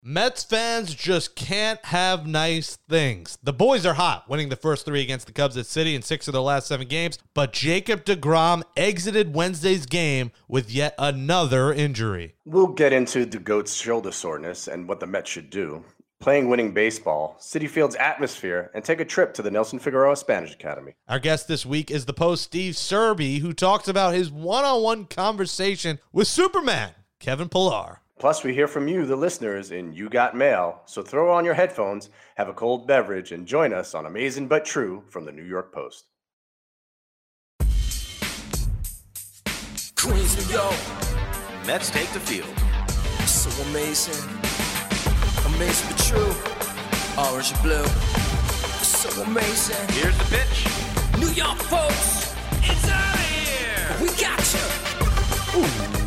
Mets fans just can't have nice things. The boys are hot, winning the first three against the Cubs at Citi in six of their last seven games, but Jacob DeGrom exited Wednesday's game with yet another injury. We'll get into the GOAT's shoulder soreness and what the Mets should do. Playing winning baseball, Citi Field's atmosphere, and take a trip to the Nelson Figueroa Spanish Academy. Our guest this week is the post Steve Serby, who talks about his one on one conversation with Superman, Kevin Pillar. Plus, we hear from you, the listeners, in You Got Mail. So throw on your headphones, have a cold beverage, and join us on Amazing But True from the New York Post. Queens, New York, Mets take the field. so amazing. Amazing but true. Orange and blue, so amazing. Here's the pitch. New York folks, It's out of here. we got you.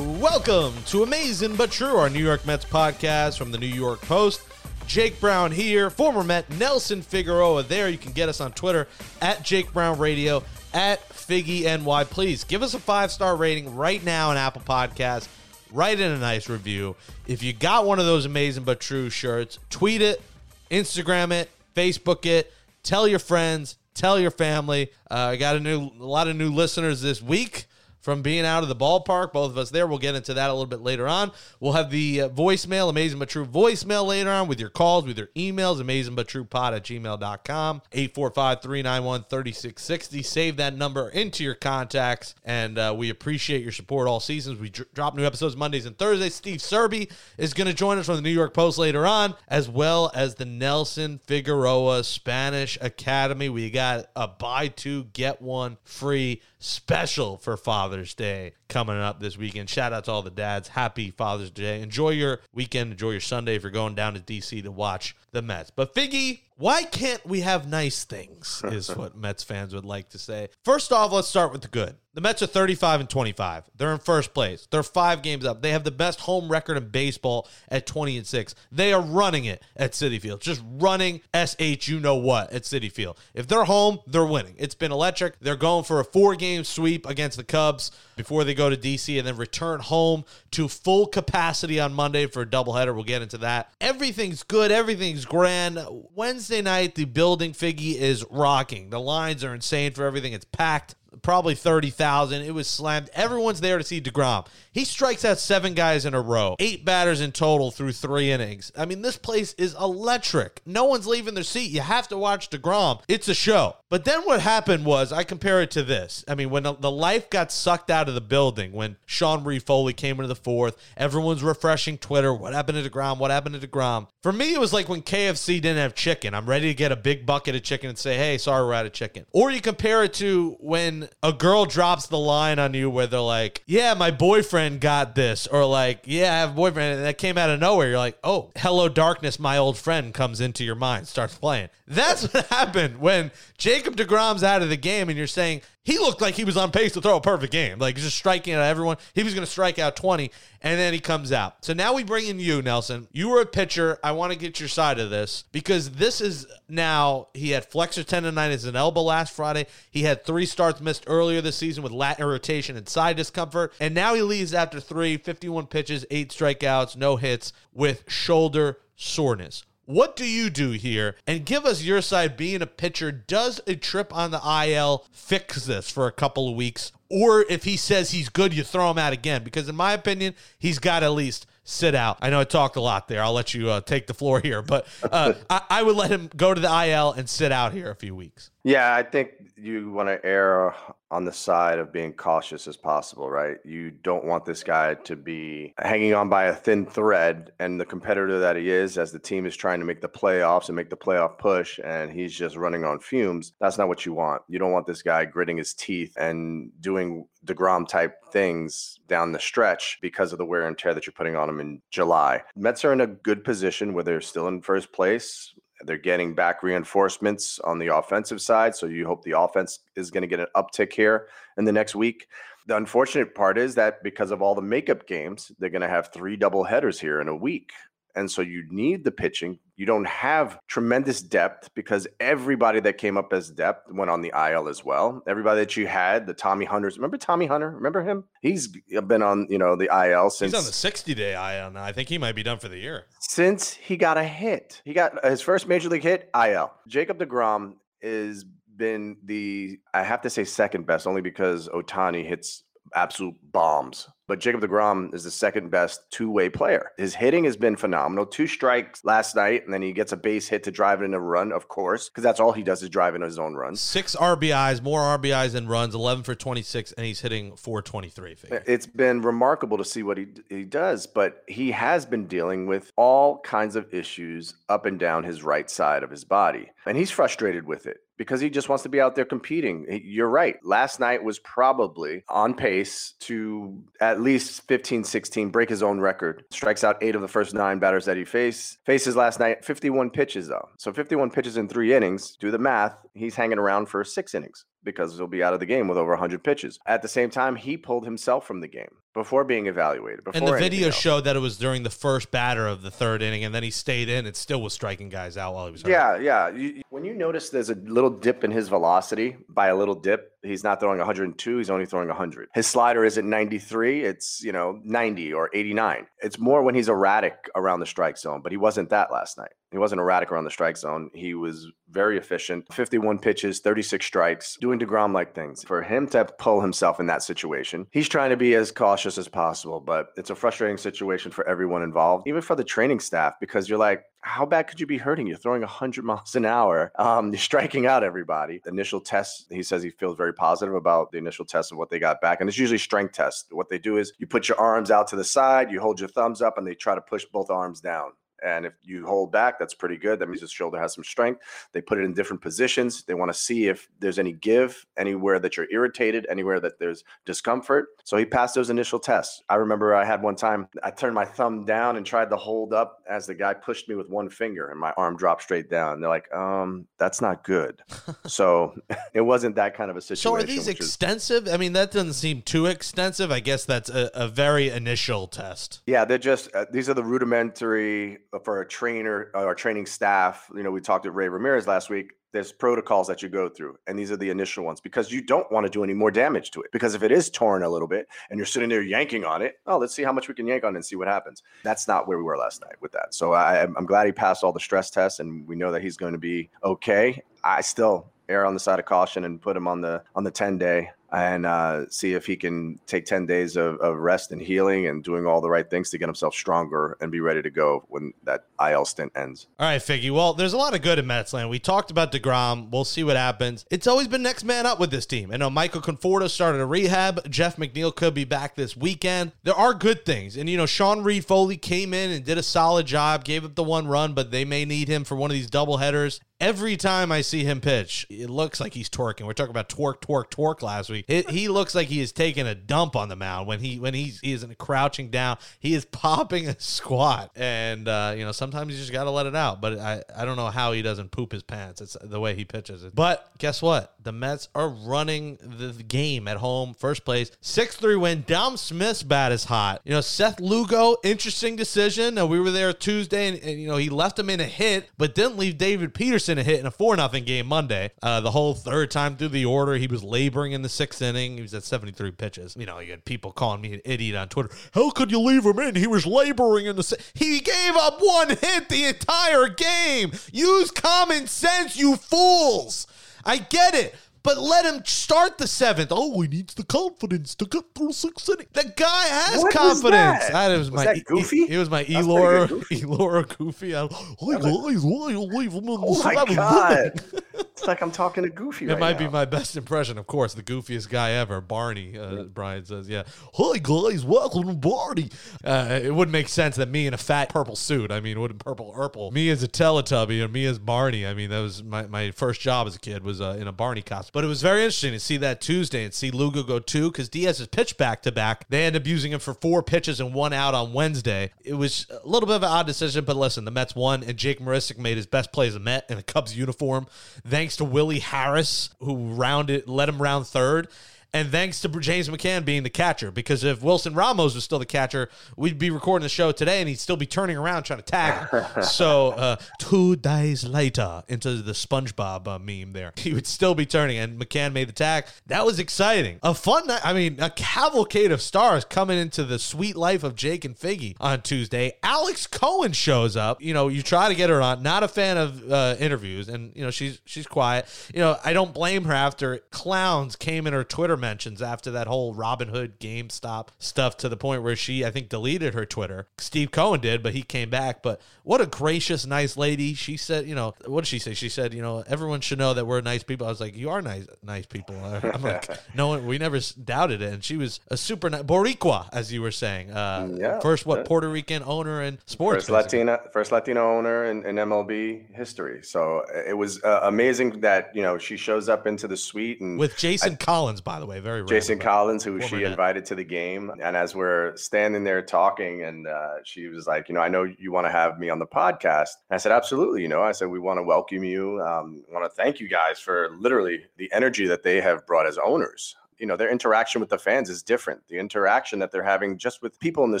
Welcome to Amazing But True, our New York Mets podcast from the New York Post. Jake Brown here, former Met Nelson Figueroa there. You can get us on Twitter at Jake Brown Radio, at Figgy NY. Please give us a five star rating right now on Apple Podcasts. Write in a nice review. If you got one of those Amazing But True shirts, tweet it, Instagram it, Facebook it, tell your friends, tell your family. Uh, I got a new, a lot of new listeners this week from being out of the ballpark. Both of us there. We'll get into that a little bit later on. We'll have the uh, voicemail, amazing but true voicemail later on with your calls, with your emails, amazing but true pod at gmail.com, 845 391 3660. Save that number into your contacts. And uh, we appreciate your support all seasons. We dr- drop new episodes Mondays and Thursdays. Steve Serby is going to join us from the New York Post later on, as well as the Nelson Figueroa Spanish Academy. We got a buy two, get one free special for Father's Day coming up this weekend. Shout out to all the dads. Happy Father's Day. Enjoy your weekend. Enjoy your Sunday if you're going down to DC to watch the Mets. But Figgy, why can't we have nice things? Is what Mets fans would like to say. First off, let's start with the good. The Mets are 35 and 25. They're in first place. They're five games up. They have the best home record in baseball at 20 and 6. They are running it at Citi Field. Just running SH you know what at Citi Field. If they're home, they're winning. It's been electric. They're going for a four game sweep against the Cubs before they go to DC and then return home to full capacity on Monday for a doubleheader. We'll get into that. Everything's good. Everything's grand. Wednesday night, the building figgy is rocking. The lines are insane for everything. It's packed probably 30,000. It was slammed. Everyone's there to see DeGrom. He strikes out seven guys in a row, eight batters in total through three innings. I mean, this place is electric. No one's leaving their seat. You have to watch DeGrom. It's a show. But then what happened was, I compare it to this. I mean, when the, life got sucked out of the building, when Sean Reid-Foley came into the fourth, everyone's refreshing Twitter. What happened to DeGrom? What happened to DeGrom? For me, it was like when KFC didn't have chicken. I'm ready to get a big bucket of chicken and say, hey, sorry, we're out of chicken. Or you compare it to when a girl drops the line on you where they're like, yeah, my boyfriend got this. Or like, yeah, I have a boyfriend. And that came out of nowhere. You're like, oh, hello, darkness, my old friend comes into your mind, starts playing. That's what happened when Jacob DeGrom's out of the game and you're saying, he looked like he was on pace to throw a perfect game. Like just striking out everyone. He was going to strike out 20 and then he comes out. So now we bring in you, Nelson. You were a pitcher. I want to get your side of this because this is now he had flexor tendonitis and elbow last Friday. He had three starts missed earlier this season with lat irritation and side discomfort. And now he leaves after three, 51 pitches, eight strikeouts, no hits with shoulder soreness. What do you do here? And give us your side being a pitcher. Does a trip on the IL fix this for a couple of weeks? Or if he says he's good, you throw him out again? Because in my opinion, he's got at least sit out. I know I talked a lot there. I'll let you uh, take the floor here, but uh, I, I would let him go to the IL and sit out here a few weeks. Yeah, I think you want to err on the side of being cautious as possible, right? You don't want this guy to be hanging on by a thin thread and the competitor that he is as the team is trying to make the playoffs and make the playoff push and he's just running on fumes. That's not what you want. You don't want this guy gritting his teeth and doing DeGrom type things down the stretch because of the wear and tear that you're putting on him in July. Mets are in a good position where they're still in first place. They're getting back reinforcements on the offensive side. So you hope the offense is going to get an uptick here in the next week. The unfortunate part is that because of all the makeup games, they're going to have three double headers here in a week. And so you need the pitching. You don't have tremendous depth because everybody that came up as depth went on the IL as well. Everybody that you had, the Tommy Hunters. Remember Tommy Hunter? Remember him? He's uh, been on, you know, the IL since He's on the 60 day IL now. I think he might be done for the year. since he got a hit. He got uh, his first major league hit, IL. Jacob DeGrom is been the I have to say second best only because Ohtani hits absolute bombs. But Jacob DeGrom is the second best two-way player. His hitting has been phenomenal. Two strikes last night, and then he gets a base hit to drive in a run, of course, because that's all he does is drive in his own runs. Six RBIs, more RBIs than runs, 11 for 26, and he's hitting 423. Figure. It's been remarkable to see what he he does, but he has been dealing with all kinds of issues up and down his right side of his body, and he's frustrated with it because he just wants to be out there competing. You're right. Last night was probably on pace to at least 15 16 break his own record. Strikes out 8 of the first 9 batters that he faced. Faces last night 51 pitches though. So 51 pitches in 3 innings. Do the math. He's hanging around for 6 innings because he'll be out of the game with over 100 pitches. At the same time, he pulled himself from the game before being evaluated. Before And the video else. showed that it was during the first batter of the third inning, and then he stayed in and still was striking guys out while he was hurt. Yeah, yeah. You, when you notice there's a little dip in his velocity, by a little dip, he's not throwing 102, he's only throwing 100. His slider is at 93, it's, you know, 90 or 89. It's more when he's erratic around the strike zone, but he wasn't that last night. He wasn't erratic around the strike zone. He was very efficient. 51 pitches, 36 strikes, doing DeGrom like things. For him to pull himself in that situation, he's trying to be as cautious as possible, but it's a frustrating situation for everyone involved, even for the training staff, because you're like, how bad could you be hurting? You're throwing 100 miles an hour. Um, you're striking out everybody. Initial tests, he says he feels very positive about the initial tests of what they got back. And it's usually strength tests. What they do is you put your arms out to the side, you hold your thumbs up, and they try to push both arms down. And if you hold back, that's pretty good. That means his shoulder has some strength. They put it in different positions. They want to see if there's any give, anywhere that you're irritated, anywhere that there's discomfort. So he passed those initial tests. I remember I had one time I turned my thumb down and tried to hold up as the guy pushed me with one finger and my arm dropped straight down. They're like, um, that's not good. so it wasn't that kind of a situation. So are these which is- extensive? I mean, that doesn't seem too extensive. I guess that's a, a very initial test. Yeah, they're just uh, these are the rudimentary for a trainer uh, or training staff. You know, we talked to Ray Ramirez last week. There's protocols that you go through, and these are the initial ones because you don't want to do any more damage to it. Because if it is torn a little bit and you're sitting there yanking on it, oh, let's see how much we can yank on it and see what happens. That's not where we were last night with that. So I, I'm I'm glad he passed all the stress tests, and we know that he's going to be okay. I still err on the side of caution and put him on the on the 10 day and uh, see if he can take 10 days of, of rest and healing and doing all the right things to get himself stronger and be ready to go when that IL stint ends. All right, Figgy. Well, there's a lot of good in Mets land. We talked about DeGrom. We'll see what happens. It's always been next man up with this team. I know Michael Conforto started a rehab. Jeff McNeil could be back this weekend. There are good things. And, you know, Sean Reid-Foley came in and did a solid job, gave up the one run, but they may need him for one of these double headers. Every time I see him pitch, it looks like he's twerking. We're talking about twerk, twerk, twerk last week. It, he looks like he is taking a dump on the mound when he when he's he isn't crouching down. He is popping a squat, and uh, you know sometimes you just got to let it out. But I I don't know how he doesn't poop his pants. It's the way he pitches it. But guess what? The Mets are running the game at home, first place, six three win. Dom Smith's bat is hot. You know Seth Lugo, interesting decision. Uh, we were there Tuesday, and, and you know he left him in a hit, but didn't leave David Peterson a hit in a four nothing game Monday. Uh, the whole third time through the order, he was laboring in the sixth inning. He was at 73 pitches. You know, you had people calling me an idiot on Twitter. How could you leave him in? He was laboring in the. Si-. He gave up one hit the entire game. Use common sense, you fools. I get it. But let him start the seventh. Oh, he needs the confidence to get through six innings. The guy has What was confidence. that? That was, Was my that Goofy? It, was my Elora, Goofy. Elora Goofy. I, oh, guys, why you leave him in the Oh my God. it's like I'm talking to Goofy It right might be my best impression, of course. The goofiest guy ever, Barney. Uh, Brian says, "Yeah, hi guys, welcome to Barney." Uh, it wouldn't make sense that me in a fat purple suit. I mean, wouldn't purple purple me as a Teletubby or me as Barney. I mean, that was my, my first job as a kid was uh, in a Barney costume. But it was very interesting to see that Tuesday and see Lugo go two because Diaz has pitched back to back. They end up using him for four pitches and one out on Wednesday. It was a little bit of an odd decision, but listen, the Mets won, and Jake Marisnick made his best play as a Met in a Cubs uniform, thanks to Willie Harris, who rounded let him round third. And thanks to James McCann being the catcher. Because if Wilson Ramos was still the catcher, we'd be recording the show today, and he'd still be turning around trying to tag him. so uh, two days later, into the SpongeBob uh, meme, there he would still be turning, and McCann made the tag. That was exciting. A fun night. I mean, a cavalcade of stars coming into the sweet life of Jake and Figgy on Tuesday. Alex Cohen shows up. You know, you try to get her on. Not a fan of uh, interviews, and you know she's she's quiet. You know, I don't blame her after clowns came in her Twitter mentions after that whole Robin Hood GameStop stuff to the point where she I think deleted her Twitter. Steve Cohen did, but he came back. But what a gracious, nice lady. She said, you know, what did she say? She said, you know, everyone should know that we're nice people. I was like, you are nice, nice people. I'm like, no one, we never doubted it. And she was a super nice Boricua, as you were saying. Uh, Yeah, first, what. Puerto Rican owner in sports. First basically. Latina, first Latino owner in, in MLB history. So it was uh, amazing that you know she shows up into the suite and with Jason Collins, by the way, very Jason Collins, who she Net. invited to the game. And as we're standing there talking, and uh, she was like, You know, I know you want to have me on the podcast. And I said, Absolutely. You know, I said, We want to welcome you. Um, want to thank you guys for literally the energy that they have brought as owners. You know, their interaction with the fans is different. The interaction that they're having just with people in the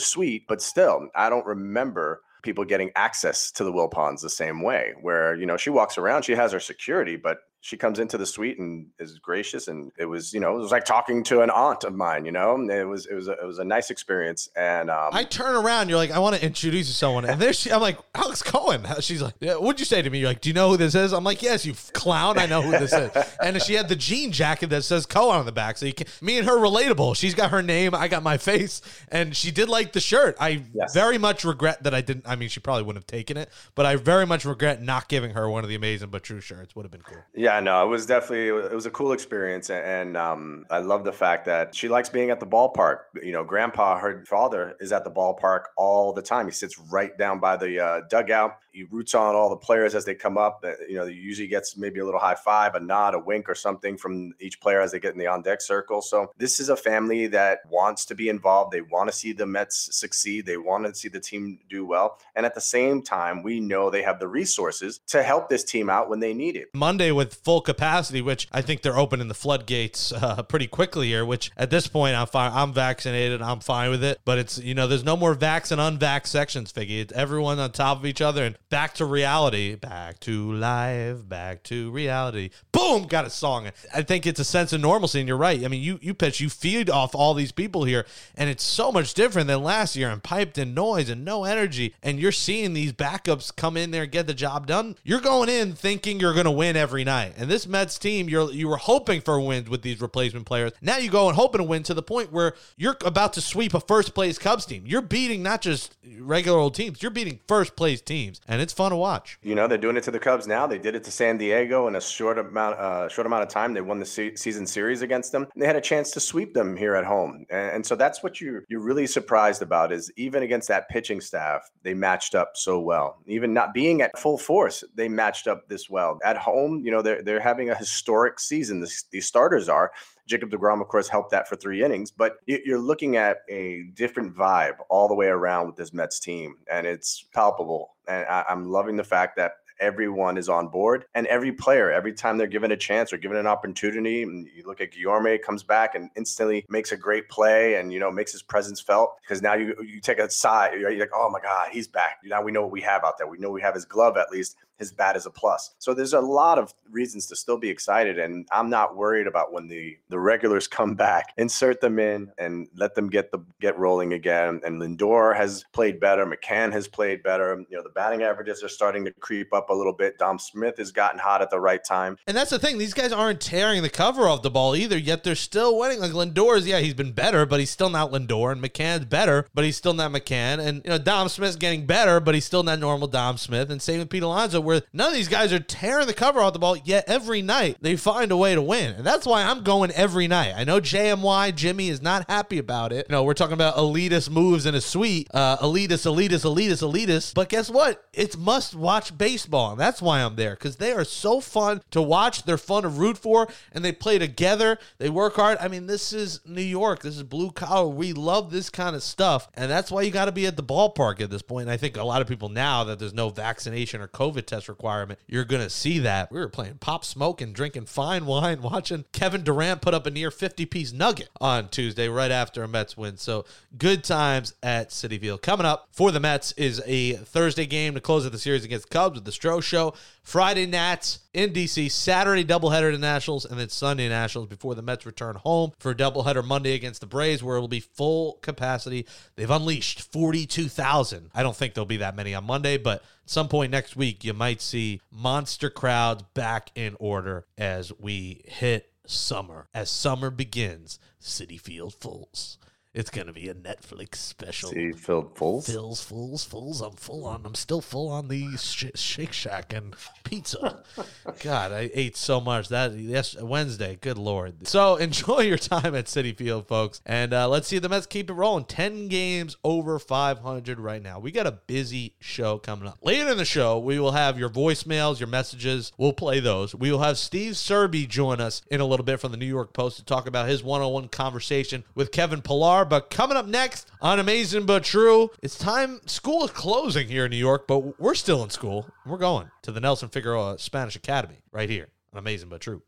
suite, but still, I don't remember people getting access to the Wilpons the same way, where, you know, she walks around, she has her security, but she comes into the suite and is gracious and it was you know it was like talking to an aunt of mine you know it was it was a, it was a nice experience and um I turn around, you're like, I want to introduce you to someone. And there she, I'm like, Alex Cohen. She's like, yeah, what'd you say to me? You're like, do you know who this is? I'm like, yes, you clown. I know who this is. And she had the jean jacket that says Cohen on the back. So you can, me and her relatable. She's got her name. I got my face. And she did like the shirt. I Yes. very much regret that I didn't. I mean, she probably wouldn't have taken it, but I very much regret not giving her one of the amazing but true shirts. Would have been cool. yeah no it was definitely it was a cool experience and, and um i love the fact that she likes being at the ballpark. You know grandpa her father is at the ballpark all the time. He sits right down by the uh, dugout. He roots on all the players as they come up. Uh, you know he usually gets maybe a little high five a nod a wink or something from each player as they get in the on deck circle. So this is a family that wants to be involved. They want to see the mets succeed. They want to see the team do well. And at the same time we know they have the resources to help this team out when they need it. Monday with full capacity, which I think they're opening the floodgates uh, pretty quickly here. Which at this point, I'm fine. I'm vaccinated. I'm fine with it. But it's you know, there's no more vax and unvax sections, Figgy. It's everyone on top of each other and back to reality, back to life, back to reality. Boom, got a song. I think it's a sense of normalcy, and you're right. I mean, you you pitch, you feed off all these people here, and it's so much different than last year and piped in noise and no energy. And you're seeing these backups come in there get the job done. You're going in thinking you're going to win every night. And this Mets team, you're you were hoping for wins with these replacement players. Now you go and hoping to win to the point where you're about to sweep a first place Cubs team. You're beating not just regular old teams, you're beating first place teams, and it's fun to watch. You know, they're doing it to the Cubs now. They did it to San Diego in a short amount, uh, short amount of time. They won the se- season series against them. They had a chance to sweep them here at home, and, and so that's what you you're really surprised about is even against that pitching staff, they matched up so well. Even not being at full force, they matched up this well at home. You know, they're they're having a historic season. This, these starters are. Jacob DeGrom, of course, helped that for three innings, but you- you're looking at a different vibe all the way around with this Mets team, and it's palpable. And I, I'm loving the fact that everyone is on board and every player every time they're given a chance or given an opportunity you look at Guillorme comes back and instantly makes a great play and you know makes his presence felt because now you you take a side you're like oh my god he's back now we know what we have out there we know we have his glove at least his bat is a plus so there's a lot of reasons to still be excited and I'm not worried about when the the regulars come back insert them in and let them get the get rolling again and Lindor has played better McCann has played better you know the batting averages are starting to creep up a little bit Dom Smith has gotten hot at the right time And that's the thing; these guys aren't tearing the cover off the ball either. Yet they're still winning. Like Lindor's, yeah, he's been better, but he's still not Lindor. And McCann's better, but he's still not McCann. And you know, Dom Smith's getting better, but he's still not normal Dom Smith. And same with Pete Alonso, where none of these guys are tearing the cover off the ball. Yet every night they find a way to win, and that's why I'm going every night. I know JMY Jimmy is not happy about it. You know, we're talking about elitist moves in a suite, uh, elitist, elitist, elitist, elitist. But guess what? It's must watch baseball. and that's why I'm there because they are so fun to watch. They're fun to root for, and they play together. They work hard. I mean, this is New York. This is blue collar. We love this kind of stuff, and that's why you got to be at the ballpark at this point. And I think a lot of people now that there's no vaccination or COVID test requirement, you're gonna see that. We were playing pop smoke and drinking fine wine, watching Kevin Durant put up a near 50 piece nugget on Tuesday right after a Mets win. So good times at Citi Field. Coming up for the Mets is a Thursday game to close out the series against Cubs with the Stro Show. Friday Nats in DC, Saturday doubleheader to Nationals, and then Sunday Nationals before the Mets return home for a doubleheader Monday against the Braves, where it'll be full capacity. They've unleashed 42,000. I don't think there'll be that many on Monday, but at some point next week, you might see monster crowds back in order as we hit summer. As summer begins, Citi Field Fulls. It's going to be a Netflix special. See, filled fulls. Fills, fools, fools. I'm full on. I'm still full on the sh- Shake Shack and pizza. God, I ate so much that yes Wednesday. Good lord. So enjoy your time at Citi Field, folks, and uh, let's see the Mets keep it rolling. Ten games over 500 right now. We got a busy show coming up. Later in the show, we will have your voicemails, your messages. We'll play those. We will have Steve Serby join us in a little bit from the New York Post to talk about his one-on-one conversation with Kevin Pillar. But coming up next on Amazing But True, it's time. School is closing here in New York, but we're still in school. We're going to the Nelson Figueroa Spanish Academy right here on Amazing But True.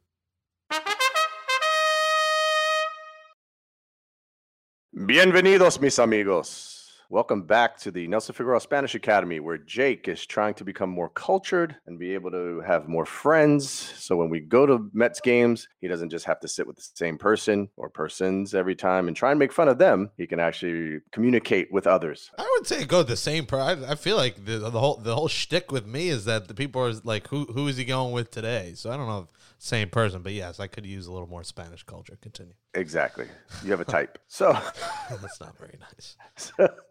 Bienvenidos, mis amigos. Welcome back to the Nelson Figueroa Spanish Academy, where Jake is trying to become more cultured and be able to have more friends. So when we go to Mets games, he doesn't just have to sit with the same person or persons every time and try and make fun of them. He can actually communicate with others. I would say go the same. I, I feel like the, the whole the whole shtick with me is that the people are like, who who is he going with today? So I don't know, if same person, but yes, I could use a little more Spanish culture. Continue. Exactly. You have a type. So, That's not very nice.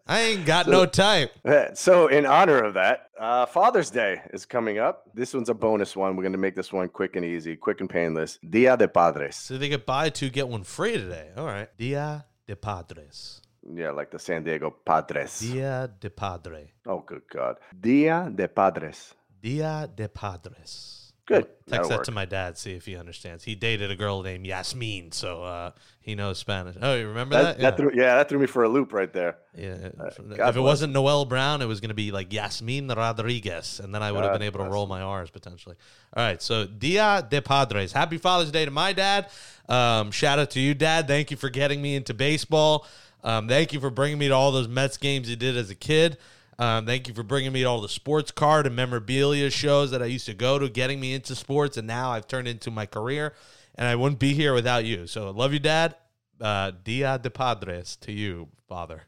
I ain't got no type. so in honor of that, uh, Father's Day is coming up. This one's a bonus one. We're going to make this one quick and easy, quick and painless. Dia de Padres. So they could buy two get one free today. All right. Dia de Padres. Yeah, like the San Diego Padres. Dia de Padre. Oh, good God. Dia de Padres. Dia de Padres. Good. Text That'll that work. to my dad, see if he understands. He dated a girl named Yasmin, so uh, he knows Spanish. Oh, you remember That, that? that threw, yeah, that threw me for a loop right there. Yeah. God if it bless. wasn't Noel Brown, it was going to be like Yasmin Rodriguez, and then I would have been able to roll my R's potentially. All right. So, Dia de Padres. Happy Father's Day to my dad. Um, shout out to you, Dad. Thank you for getting me into baseball. Um, thank you for bringing me to all those Mets games you did as a kid. Um, thank you for bringing me to all the sports card and memorabilia shows that I used to go to, getting me into sports, and now I've turned into my career. And I wouldn't be here without you. So, love you, Dad. Uh, Dia de Padres to you, Father.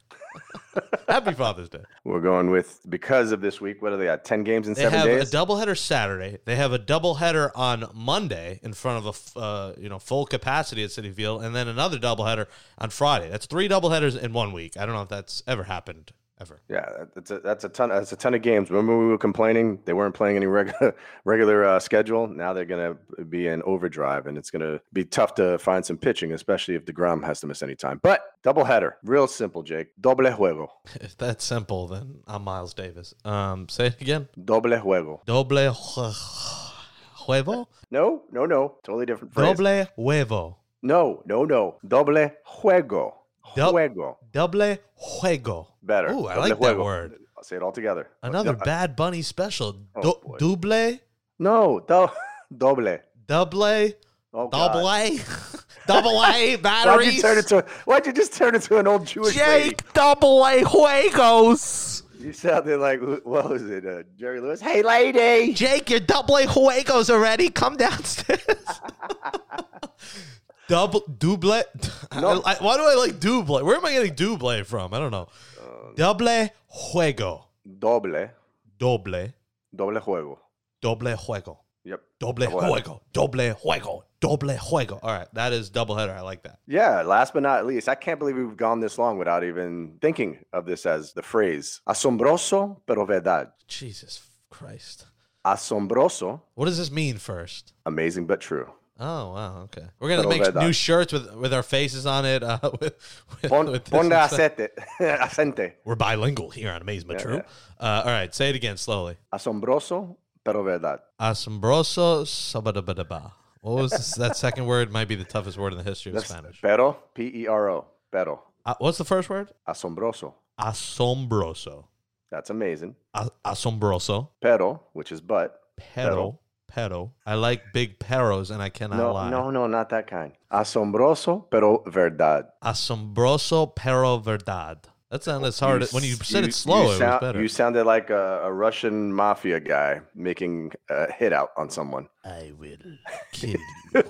Happy Father's Day. We're going with, because of this week, what are they at? 10 games in They seven have days? a doubleheader Saturday. They have a doubleheader on Monday in front of a uh, you know full capacity at Citi Field, and then another doubleheader on Friday. That's three doubleheaders in one week. I don't know if that's ever happened ever. yeah, that's a, that's a ton. That's a ton of games. Remember we were complaining they weren't playing any regular regular uh, schedule. Now they're gonna be in overdrive, and it's gonna be tough to find some pitching, especially if Degrom has to miss any time. But doubleheader, real simple, Jake. Doble juego, If that's simple, then I'm Miles Davis. Um, say it again. doble juego. Doble huevo. No, no, no, totally different phrase. Doble huevo. No, no, no. Doble juego. Dou- Juego. Double juego. Better. Ooh, I Doble like that word. I'll say it all together. Another No, I- Bad Bunny special. Oh, boy. double, No, do- doble. double, Oh, God. double A, double A batteries. Why'd you turn into? Why'd you just turn into an old Jewish lady? Jake double A juegos. You sounded like what was it? Uh, Jerry Lewis. Hey, lady. Jake, your double A juegos already. Come downstairs. Double double. No. I- I- why do I like double? Where am I getting double from? I don't know. Uh, Double juego. Doble. Doble. Doble juego. Doble juego. Yep. Doble Doubleheader. juego. Doble juego. Doble juego. All right, that is doubleheader. I like that. Yeah. Last but not least, I can't believe we've gone this long without even thinking of this as the phrase "asombroso pero verdad." Jesus Christ. Asombroso, What does this mean first? amazing but true. Oh wow, okay. We're gonna Pero make verdad. new shirts with with our faces on it. Uh, with, with, Pon, with this ponle and acete, acente. We're bilingual here on Amazing but Yeah, True. Uh, all right, say it again slowly. Asombroso pero verdad. Asombroso sabadabadaba. What was this, that second word? Might be the toughest word in the history of That's Spanish. Pero, P E R O. Pero. Uh, what's the first word? Asombroso. Asombroso. That's amazing. A- asombroso. Pero, which is but. Pero. Pero. I like big peros, and I cannot No, lie. no, no, not that kind. Asombroso, pero verdad. Asombroso pero verdad. That sounded as hard. s- when you said you- it slow, you it sound- was better. You sounded like a, a Russian mafia guy making a hit out on someone. I will kill you.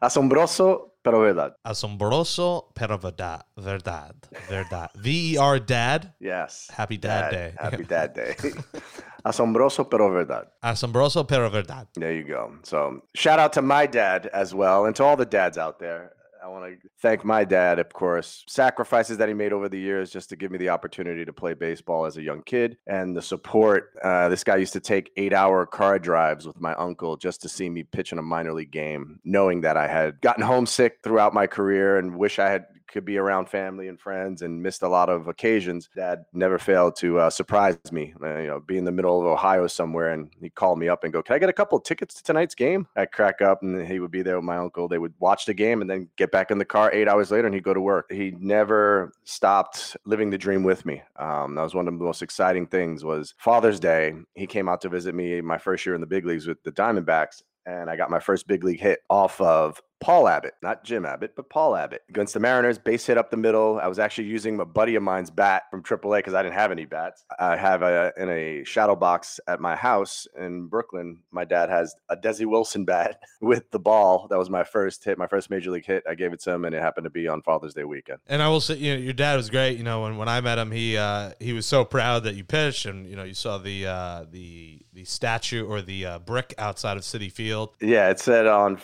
Asombroso, pero verdad. Asombroso pero verdad. Verdad. Verdad. V E R dad. Yes. Happy Dad Day. Happy Dad Day. Asombroso, pero verdad. Asombroso pero verdad. There you go. So, shout out to my dad as well, and to all the dads out there. I want to thank my dad, of course, sacrifices that he made over the years just to give me the opportunity to play baseball as a young kid and the support. Uh, this guy used to take eight hour car drives with my uncle just to see me pitch in a minor league game, knowing that I had gotten homesick throughout my career and wish I had could be around family and friends and missed a lot of occasions. Dad never failed to uh, surprise me. Uh, you know, be in the middle of Ohio somewhere, and he'd call me up and go, "Can I get a couple tickets to tonight's game?" I'd crack up, and he would be there with my uncle. They would watch the game and then get back in the car eight hours later, and he'd go to work. He never stopped living the dream with me. Um, that was one of the most exciting things. Was Father's Day. He came out to visit me my first year in the big leagues with the Diamondbacks, and I got my first big league hit off of Paul Abbott, not Jim Abbott, but Paul Abbott against the Mariners. Base hit up the middle. I was actually using a buddy of mine's bat from AAA because I didn't have any bats. I have a in a shadow box at my house in Brooklyn. My dad has a Desi Wilson bat with the ball. That was my first hit, my first major league hit. I gave it to him, and it happened to be on Father's Day weekend. And I will say, you know, your dad was great. You know, when, when I met him, he uh, he was so proud that you pitched, and you know, you saw the uh, the the statue or the uh, brick outside of Citi Field. Yeah, it said on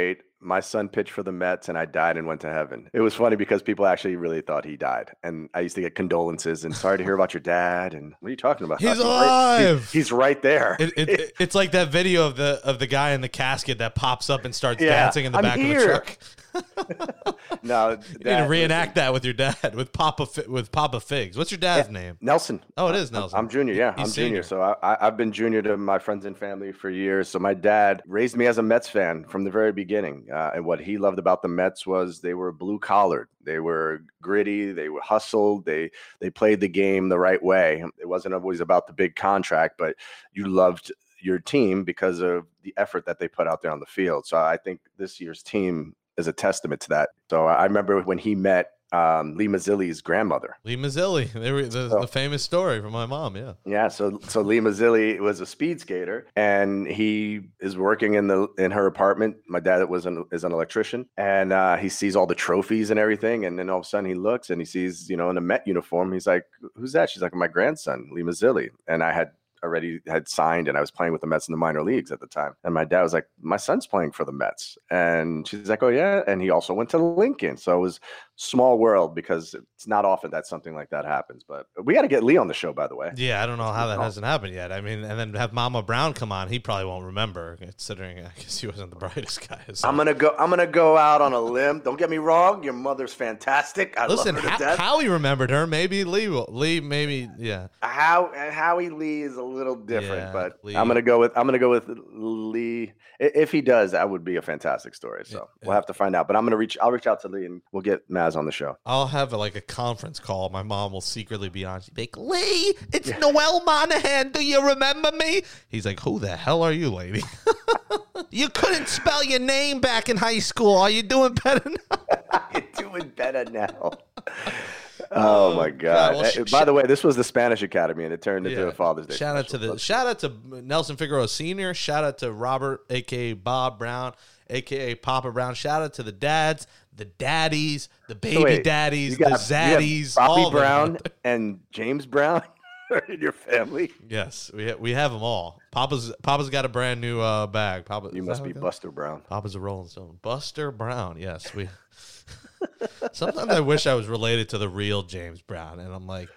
41108, my son pitched for the Mets and I died and went to heaven. It was funny because people actually really thought he died. And I used to get condolences and sorry to hear about your dad. And what are you talking about? He's alive! he- he's right there. It, it, it- it's like that video of the of the guy in the casket that pops up and starts Yeah, dancing in the I'm back of the truck. no, You need to that- reenact that with your dad, with Papa with Papa Figs. What's your dad's name? Nelson. Oh, it is I'm- Nelson. I'm junior. Yeah, He's I'm junior. So I, I, I've been junior to my friends and family for years. So my dad raised me as a Mets fan from the very beginning. Uh, and what he loved about the Mets was they were blue collared. They were gritty. They were hustled. They they played the game the right way. It wasn't always about the big contract, but you loved your team because of the effort that they put out there on the field. So I think this year's team is a testament to that. So I remember when he met um, Lee Mazzilli's grandmother. Lee Mazzilli. The, Oh. the famous story from my mom. Yeah. Yeah, so so Lee Mazzilli was a speed skater, and he is working in the in her apartment. My dad was an is an electrician, and uh, he sees all the trophies and everything, and then all of a sudden he looks and he sees you know in a Met uniform. He's like, "Who's that?" She's like, "My grandson, Lee Mazzilli," and I had already had signed and I was playing with the Mets in the minor leagues at the time. And my dad was like, My son's playing for the Mets. And she's like, Oh, yeah. And he also went to Lincoln. So it was small world because it's not often that something like that happens. But we got to get Lee on the show, by the way. Yeah, I don't know how that hasn't happened yet. I mean, and then have Mama Brown come on. He probably won't remember, considering I guess he wasn't the brightest guy. So- I'm gonna go. I'm gonna go out on a limb. Don't get me wrong. Your mother's fantastic. I Listen, love her to how, death. Howie remembered her. Maybe Lee will. Lee, maybe, yeah. How Howie Lee is a little different, Yeah, but Lee- I'm gonna go with I'm gonna go with Lee. If he does, that would be a fantastic story. So we'll have to find out. But I'm gonna reach. I'll reach out to Lee and we'll get Maz on the show. I'll have like a conference call. My mom will secretly be on. She'd be like, Lee, it's Noel Monahan. Do you remember me? He's like, Who the hell are you, lady? you couldn't spell your name back in high school. Are you doing better now? You're doing better now. Oh my God! well, sh- Eh, By sh- the way, this was the Spanish Academy, and it turned into Yeah. a Father's Day. Shout out to special. the shout out to Nelson Figueroa Senior. Shout out to Robert, aka Bob Brown, aka Papa Brown. Shout out to the dads, the daddies, the baby wait, daddies, the got- have zaddies, Bobby all of them. Brown and James Brown in your family. Yes, we ha- we have them all. Papa's Papa's got a brand new uh, bag. Papa, You must be how it goes? Buster Brown. Papa's a Rolling Stone. Buster Brown. Yes, we. Sometimes I wish I was related to the real James Brown, and I'm like,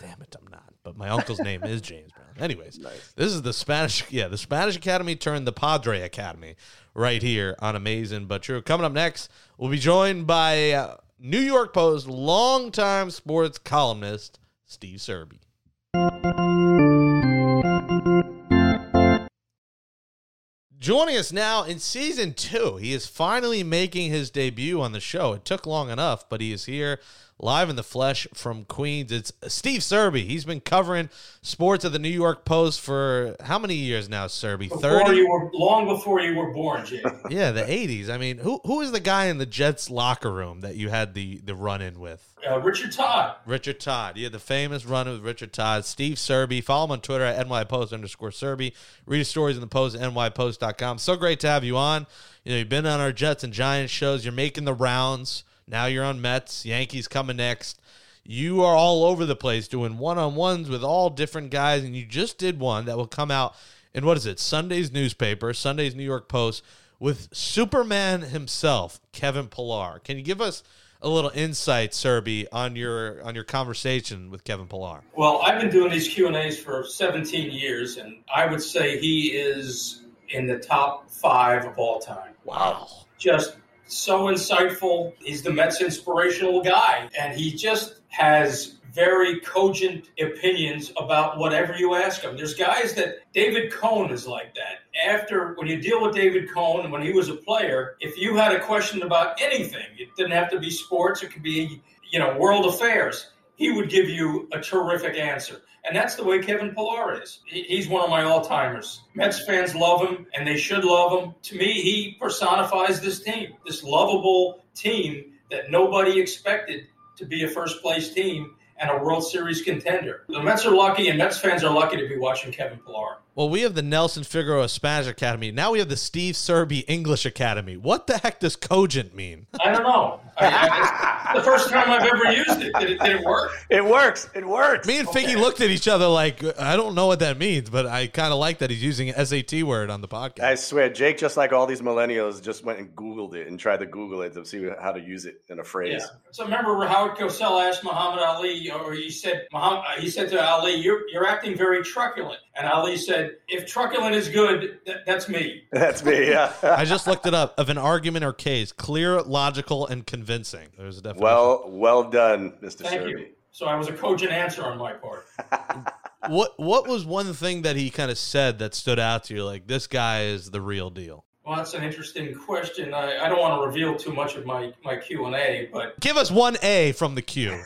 damn it, I'm not. But my uncle's name is James Brown. Anyways, this is the Spanish, yeah, the Spanish Academy turned the Padre Academy right here on Amazing But True. Coming up next, we'll be joined by uh, New York Post longtime sports columnist Steve Serby. Joining us now in season two, he is finally making his debut on the show. It took long enough, but he is here live in the flesh from Queens. It's Steve Serby. He's been covering sports at the New York Post for how many years now, Serby? Thirty. long before you were born, Jake. Yeah, the '80s. I mean, who who is the guy in the Jets locker room that you had the the run in with? Uh, Richard Todd. Richard Todd. Yeah, the famous run with Richard Todd. Steve Serby. Follow him on Twitter at nypost underscore Serby. Read his stories in the post at nypost.com. So great to have you on. You know, you've been on our Jets and Giants shows. You're making the rounds. Now you're on Mets. Yankees coming next. You are all over the place doing one on ones with all different guys, and you just did one that will come out in what is it? Sunday's newspaper, Sunday's New York Post, with Superman himself, Kevin Pillar. Can you give us a little insight, Serby, on your on your conversation with Kevin Pillar? Well, I've been doing these Q and A's for 17 years, and I would say he is in the top five of all time. Wow. Just so insightful. He's the Mets inspirational guy, and he just has very cogent opinions about whatever you ask him. There's guys that David Cone is like that. After when you deal with David Cone when he was a player, if you had a question about anything, it didn't have to be sports, it could be you know world affairs. He would give you a terrific answer. And that's the way Kevin Pillar is. He's one of my all timers. Mets fans love him, and they should love him. To me, he personifies this team, this lovable team that nobody expected to be a first place team and a World Series contender. The Mets are lucky, and Mets fans are lucky to be watching Kevin Pillar. Well, we have the Nelson Figueroa Spanish Academy. Now we have the Steve Serby English Academy. What the heck does cogent mean? I don't know. I, I, the first time I've ever used it. Did it, did it work? It works. It works. Me and Figgy looked at each other like, I don't know what that means, but I kind of like that he's using an SAT word on the podcast. I swear, Jake, just like all these millennials, just went and Googled it and tried to Google it to see how to use it in a phrase. Yeah. So remember Howard Cosell asked Muhammad Ali, or he said, Muhammad, he said to Ali, "You're you're acting very truculent," and Ali said, "If truculent is good, th- that's me." That's me. Yeah. I just looked it up of an argument or case, clear, logical, and convincing. There's a definition. well, well done, Mr. Thank Serby. you. So I was a cogent answer on my part. what what was one thing that he kind of said that stood out to you? Like this guy is the real deal. Well, that's an interesting question. I, I don't want to reveal too much of my my Q and A, but Give us one A from the Q.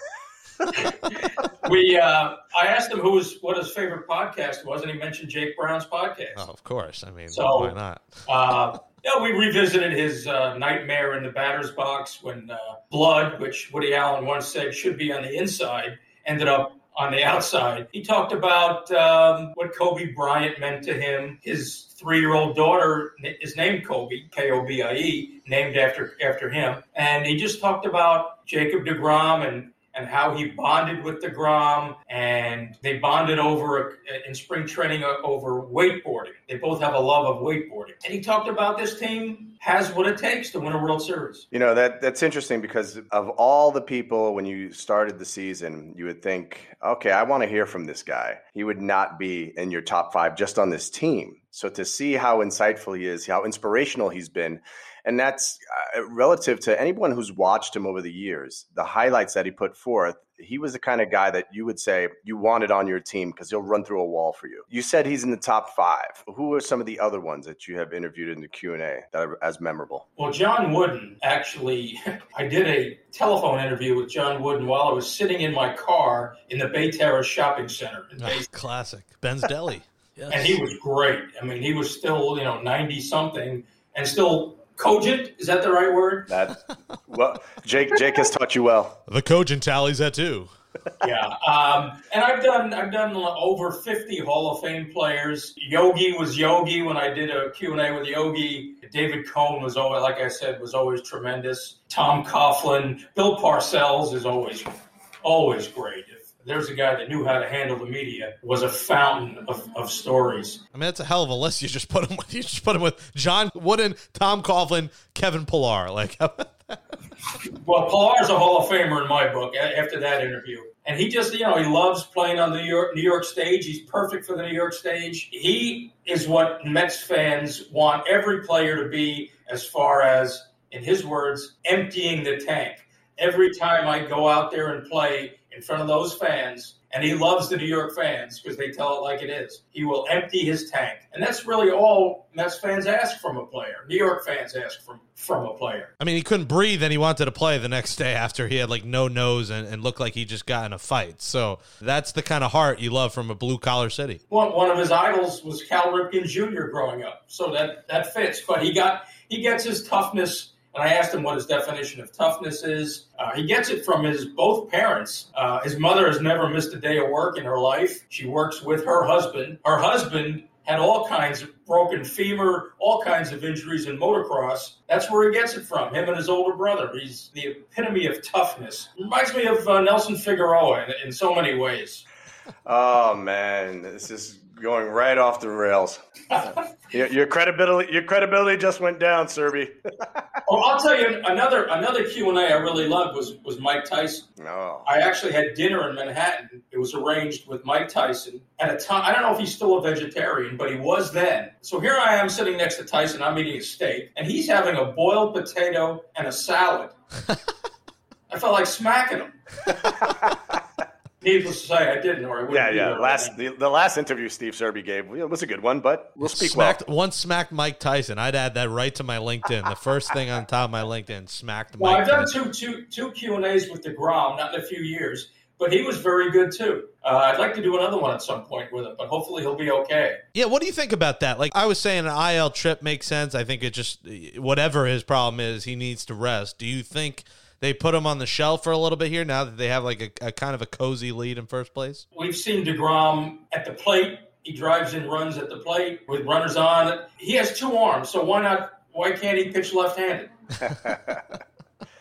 we uh, I asked him who was what his favorite podcast was, and he mentioned Jake Brown's podcast. Oh, of course. I mean, So- why not? Uh, yeah, we revisited his uh, nightmare in the batter's box when uh, blood, which Woody Allen once said should be on the inside, ended up on the outside. He talked about um, what Kobe Bryant meant to him. His three-year-old daughter is named Kobe, K-O-B-I-E, named after after him, and he just talked about Jacob Degrom and and how he bonded with the DeGrom, and they bonded over in spring training uh, over wakeboarding. They both have a love of wakeboarding, and he talked about this team has what it takes to win a World Series. You know that that's interesting because of all the people when you started the season, you would think, okay, I want to hear from this guy. He would not be in your top five just on this team. So to see how insightful he is, how inspirational he's been, and that's uh, relative to anyone who's watched him over the years. The highlights that he put forth, he was the kind of guy that you would say you wanted on your team because he'll run through a wall for you. You said he's in the top five. Who are some of the other ones that you have interviewed in the Q and A that are as memorable? Well, John Wooden actually, I did a telephone interview with John Wooden while I was sitting in my car in the Bay Terrace Shopping Center in Bay Ah, classic. Ben's Deli. Yes. and he was great. I mean, he was still, you know, 90 something and still cogent. Is that the right word? That well, Jake Jake has taught you well. the cogent tallies that too. yeah. Um, and I've done I've done over 50 Hall of Fame players. Yogi was Yogi when I did a Q&A with Yogi. David Cone was always, like I said, was always tremendous. Tom Coughlin, Bill Parcells is always, always great. There's a guy that knew how to handle the media, was a fountain of, of stories. I mean, that's a hell of a list. You just put him with. You just put him with John Wooden, Tom Coughlin, Kevin Pillar. Like, Well, Pillar's a Hall of Famer in my book after that interview. And he just, you know, he loves playing on the New York, New York stage. He's perfect for the New York stage. He is what Mets fans want every player to be, as far as, in his words, emptying the tank. Every time I go out there and play in front of those fans, and he loves the New York fans because they tell it like it is. He will empty his tank, and that's really all Mets fans ask from a player. New York fans ask from from a player. I mean, he couldn't breathe and he wanted to play the next day after he had like no nose and, and looked like he just got in a fight. So that's the kind of heart you love from a blue collar city. One, one of his idols was Cal Ripken Jr. growing up, so that that fits. But he got he gets his toughness. And I asked him what his definition of toughness is. Uh, he gets it from his both parents. Uh, his mother has never missed a day of work in her life. She works with her husband. Her husband had all kinds of broken femur, all kinds of injuries in motocross. That's where he gets it from. Him and his older brother. He's the epitome of toughness. Reminds me of uh, Nelson Figueroa in, in so many ways. Oh man, this is going right off the rails. your, your credibility, your credibility just went down, Serby. Well, oh, I'll tell you another another Q and A I really loved was was Mike Tyson. No. I actually had dinner in Manhattan. It was arranged with Mike Tyson at a time. I don't know if he's still a vegetarian, but he was then. So here I am sitting next to Tyson. I'm eating a steak, and he's having a boiled potato and a salad. I felt like smacking him. Needless to say, I didn't, or I wouldn't. Yeah, yeah. there Last right the, the last interview Steve Serby gave it was a good one, but we'll speak Smacked well. once smacked Mike Tyson. I'd add that right to my LinkedIn. The first thing on top of my LinkedIn smacked Well, Mike I've done Tyson. two, two, two Q and A's with the Degrom, not in a few years, but he was very good too. Uh, I'd like to do another one at some point with him, but hopefully he'll be okay. Yeah, what do you think about that? Like I was saying, an IL trip makes sense. I think it just whatever his problem is, he needs to rest. Do you think they put him on the shelf for a little bit here now that they have like a, a kind of a cozy lead in first place? We've seen Degrom at the plate. He drives in runs at the plate with runners on. He has two arms, so why not? Why can't he pitch left-handed?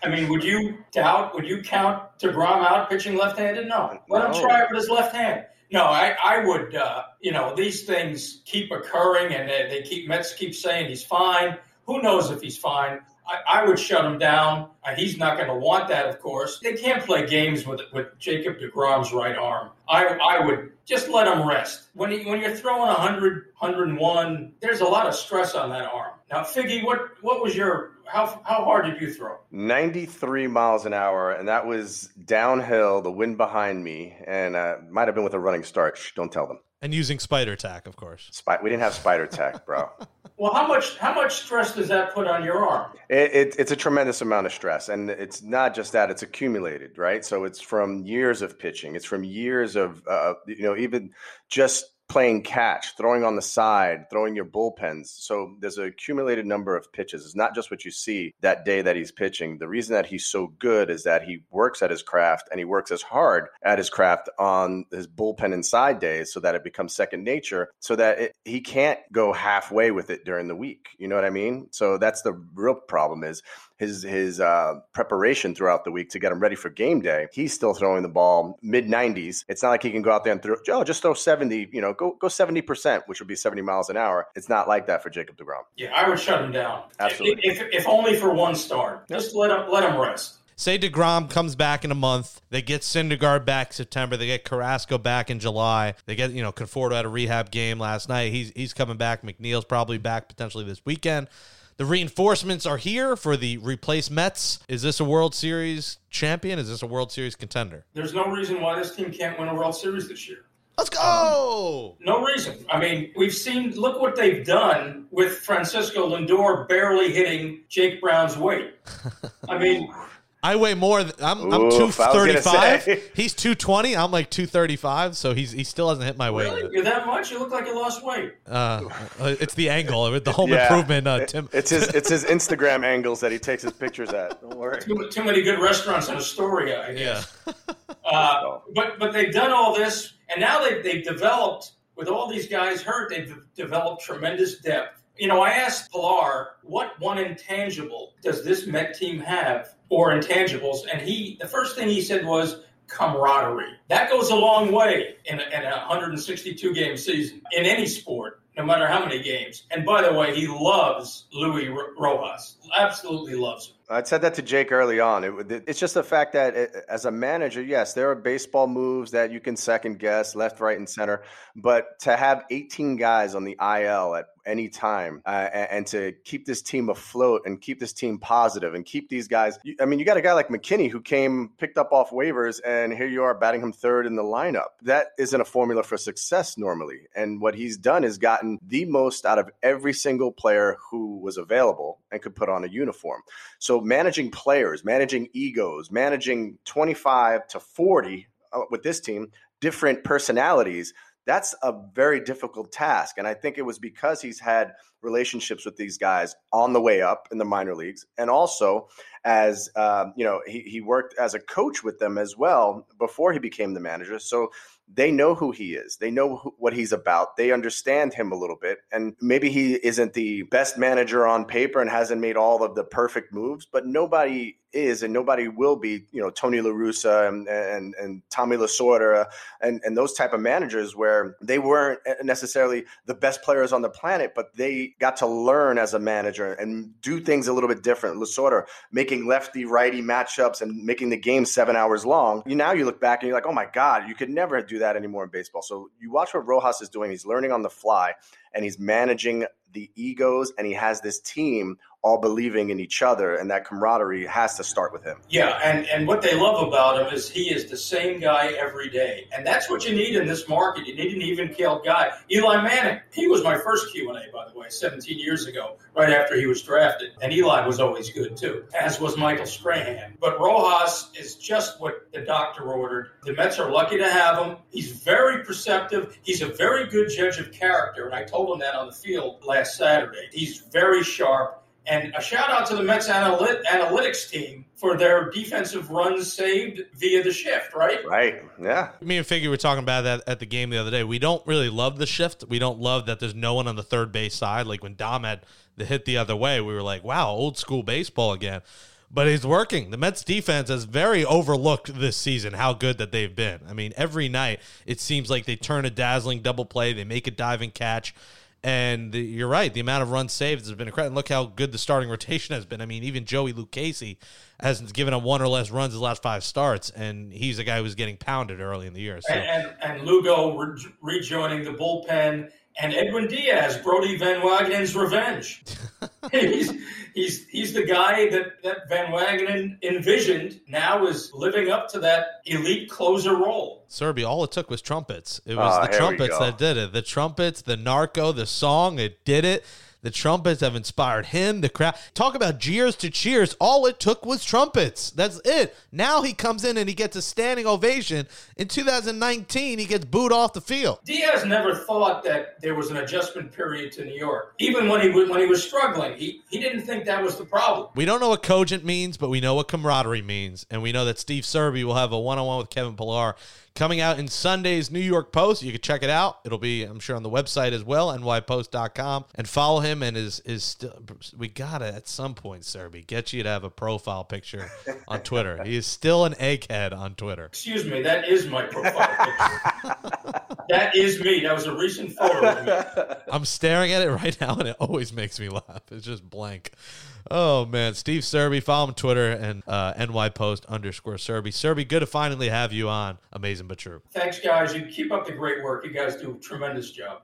I mean, would you doubt? Would you count Degrom out pitching left-handed? No. Let him No. try it with his left hand. No, I, I would. Uh, you know, these things keep occurring, and they, they keep Mets keep saying he's fine. Who knows if he's fine? I, I would shut him down. Uh, he's not going to want that, of course. They can't play games with with Jacob Degrom's right arm. I I would just let him rest. When he, when you're throwing 100, 101, there's a lot of stress on that arm. Now, Figgy, what what was your how how hard did you throw? 93 miles an hour, and that was downhill, the wind behind me, and uh, might have been with a running start. Shh, don't tell them. And using spider tack, of course. Spy- we didn't have spider tech, bro. Well, how much how much stress does that put on your arm? It, it, it's a tremendous amount of stress, and it's not just that; it's accumulated, right? So it's from years of pitching. It's from years of, uh, you know, even just playing catch, throwing on the side, throwing your bullpens. So there's an accumulated number of pitches. It's not just what you see that day that he's pitching. The reason that he's so good is that he works at his craft and he works as hard at his craft on his bullpen and side days so that it becomes second nature so that it, he can't go halfway with it during the week. You know what I mean? So that's the real problem is his his uh, preparation throughout the week to get him ready for game day. He's still throwing the ball mid 90s. It's not like he can go out there and throw, oh, just throw 70, you know, go go 70%, which would be 70 miles an hour. It's not like that for Jacob DeGrom. Yeah, I would shut him down. Absolutely. If, if, if only for one start, just let him let him rest. Say DeGrom comes back in a month. They get Syndergaard back September. They get Carrasco back in July. They get, you know, Conforto had a rehab game last night. He's he's coming back. McNeil's probably back potentially this weekend. The reinforcements are here for the replace Mets. Is this a World Series champion? Is this a World Series contender? There's no reason why this team can't win a World Series this year. Let's go. Um, no reason. I mean, we've seen. Look what they've done with Francisco Lindor barely hitting Jake Brown's weight. I mean, I weigh more. Than, I'm I'm Oof, two I was gonna thirty five. say. He's two twenty. I'm like two thirty five. So he's he still hasn't hit my weight. really, you're that much? You look like you lost weight. Uh, it's the angle with the home Yeah. improvement. Uh, Tim. it's his it's his Instagram angles that he takes his pictures at. Don't worry. Too, too many good restaurants in Astoria, I Yeah. guess. Uh, but but they've done all this, and now they've they've developed with all these guys hurt. They've developed tremendous depth. You know, I asked Pillar what one intangible does this Met team have, or intangibles, and he the first thing he said was camaraderie. That goes a long way in a, in a 162 game season in any sport, no matter how many games. And by the way, he loves Luis Ro- Rojas, absolutely loves him. I said that to Jake early on. It, it's just the fact that it, as a manager, yes, there are baseball moves that you can second guess left, right, and center. But to have 18 guys on the IL at anytime uh, and, and to keep this team afloat and keep this team positive and keep these guys. I mean, you got a guy like McKinney who came picked up off waivers, and here you are batting him third in the lineup. That isn't a formula for success normally. And what he's done is gotten the most out of every single player who was available and could put on a uniform. So managing players, managing egos, managing 25 to 40 uh, with this team, different personalities that's a very difficult task. And I think it was because he's had relationships with these guys on the way up in the minor leagues, and also as um, you know, he, he worked as a coach with them as well before he became the manager. So they know who he is. They know who, what he's about. They understand him a little bit. And maybe he isn't the best manager on paper and hasn't made all of the perfect moves, but nobody is and nobody will be, you know, Tony La Russa and, and, and Tommy Lasorda and, and those type of managers where they weren't necessarily the best players on the planet, but they got to learn as a manager and do things a little bit different. Lasorda making lefty righty matchups and making the game seven hours long. You now you look back and you're like, oh my God, you could never do that anymore in baseball. So you watch what Rojas is doing. He's learning on the fly and he's managing the egos and he has this team all believing in each other and that camaraderie has to start with him. Yeah and, and what they love about him is he is the same guy every day. And that's what you need in this market. You need an even keeled guy. Eli manning he was my first q&a by the way 17 years ago right after he was drafted. And eli was always good too as was michael strahan. But rojas is just what the doctor ordered. The mets are lucky to have him. He's very perceptive. He's a very good judge of character. And i told him that on the field last saturday. He's very sharp and a shout out to the Mets analyt- analytics team for their defensive runs saved via the shift, right? Right. Yeah. Me and Figgy were talking about that at the game the other day. We don't really love the shift. We don't love that there's no one on the third base side. Like when Dom had the hit the other way, we were like, wow, old school baseball again. But he's working. The Mets defense has very overlooked this season how good that they've been. I mean, every night it seems like they turn a dazzling double play, they make a diving catch. And the, you're right. The amount of runs saved has been incredible. Look how good the starting rotation has been. I mean, even Joey Lucchesi hasn't given up one or less runs his last five starts, and he's a guy who's getting pounded early in the year. So. And, and, and Lugo re- rejoining the bullpen, and Edwin Diaz, Brodie Van Wagenen's revenge. he's, he's, he's the guy that, that Van Wagenen envisioned now is living up to that elite closer role. Serby, all it took was trumpets. It was uh, the trumpets that did it. The trumpets, the narco, the song, it did it. The trumpets have inspired him, the crowd. Talk about jeers to cheers. All it took was trumpets. That's it. Now he comes in and he gets a standing ovation. In 2019, he gets booed off the field. Diaz never thought that there was an adjustment period to New York. Even when he when he was struggling, he, he didn't think that was the problem. We don't know what cogent means, but we know what camaraderie means. And we know that Steve Serby will have a one on one with Kevin Pillar coming out in Sunday's New York Post. You can check it out. It'll be, I'm sure, on the website as well, nypost.com. And follow him and is is still we gotta at some point, Serby, get you to have a profile picture on Twitter. he is still an egghead on Twitter. Excuse me, that is my profile picture. that is me. That was a recent photo of me. I'm staring at it right now and it always makes me laugh. It's just blank. Oh man, Steve Serby, follow him on Twitter and uh, nypost underscore Serby. Serby, good to finally have you on. Amazing but true. Thanks, guys. You keep up the great work. You guys do a tremendous job.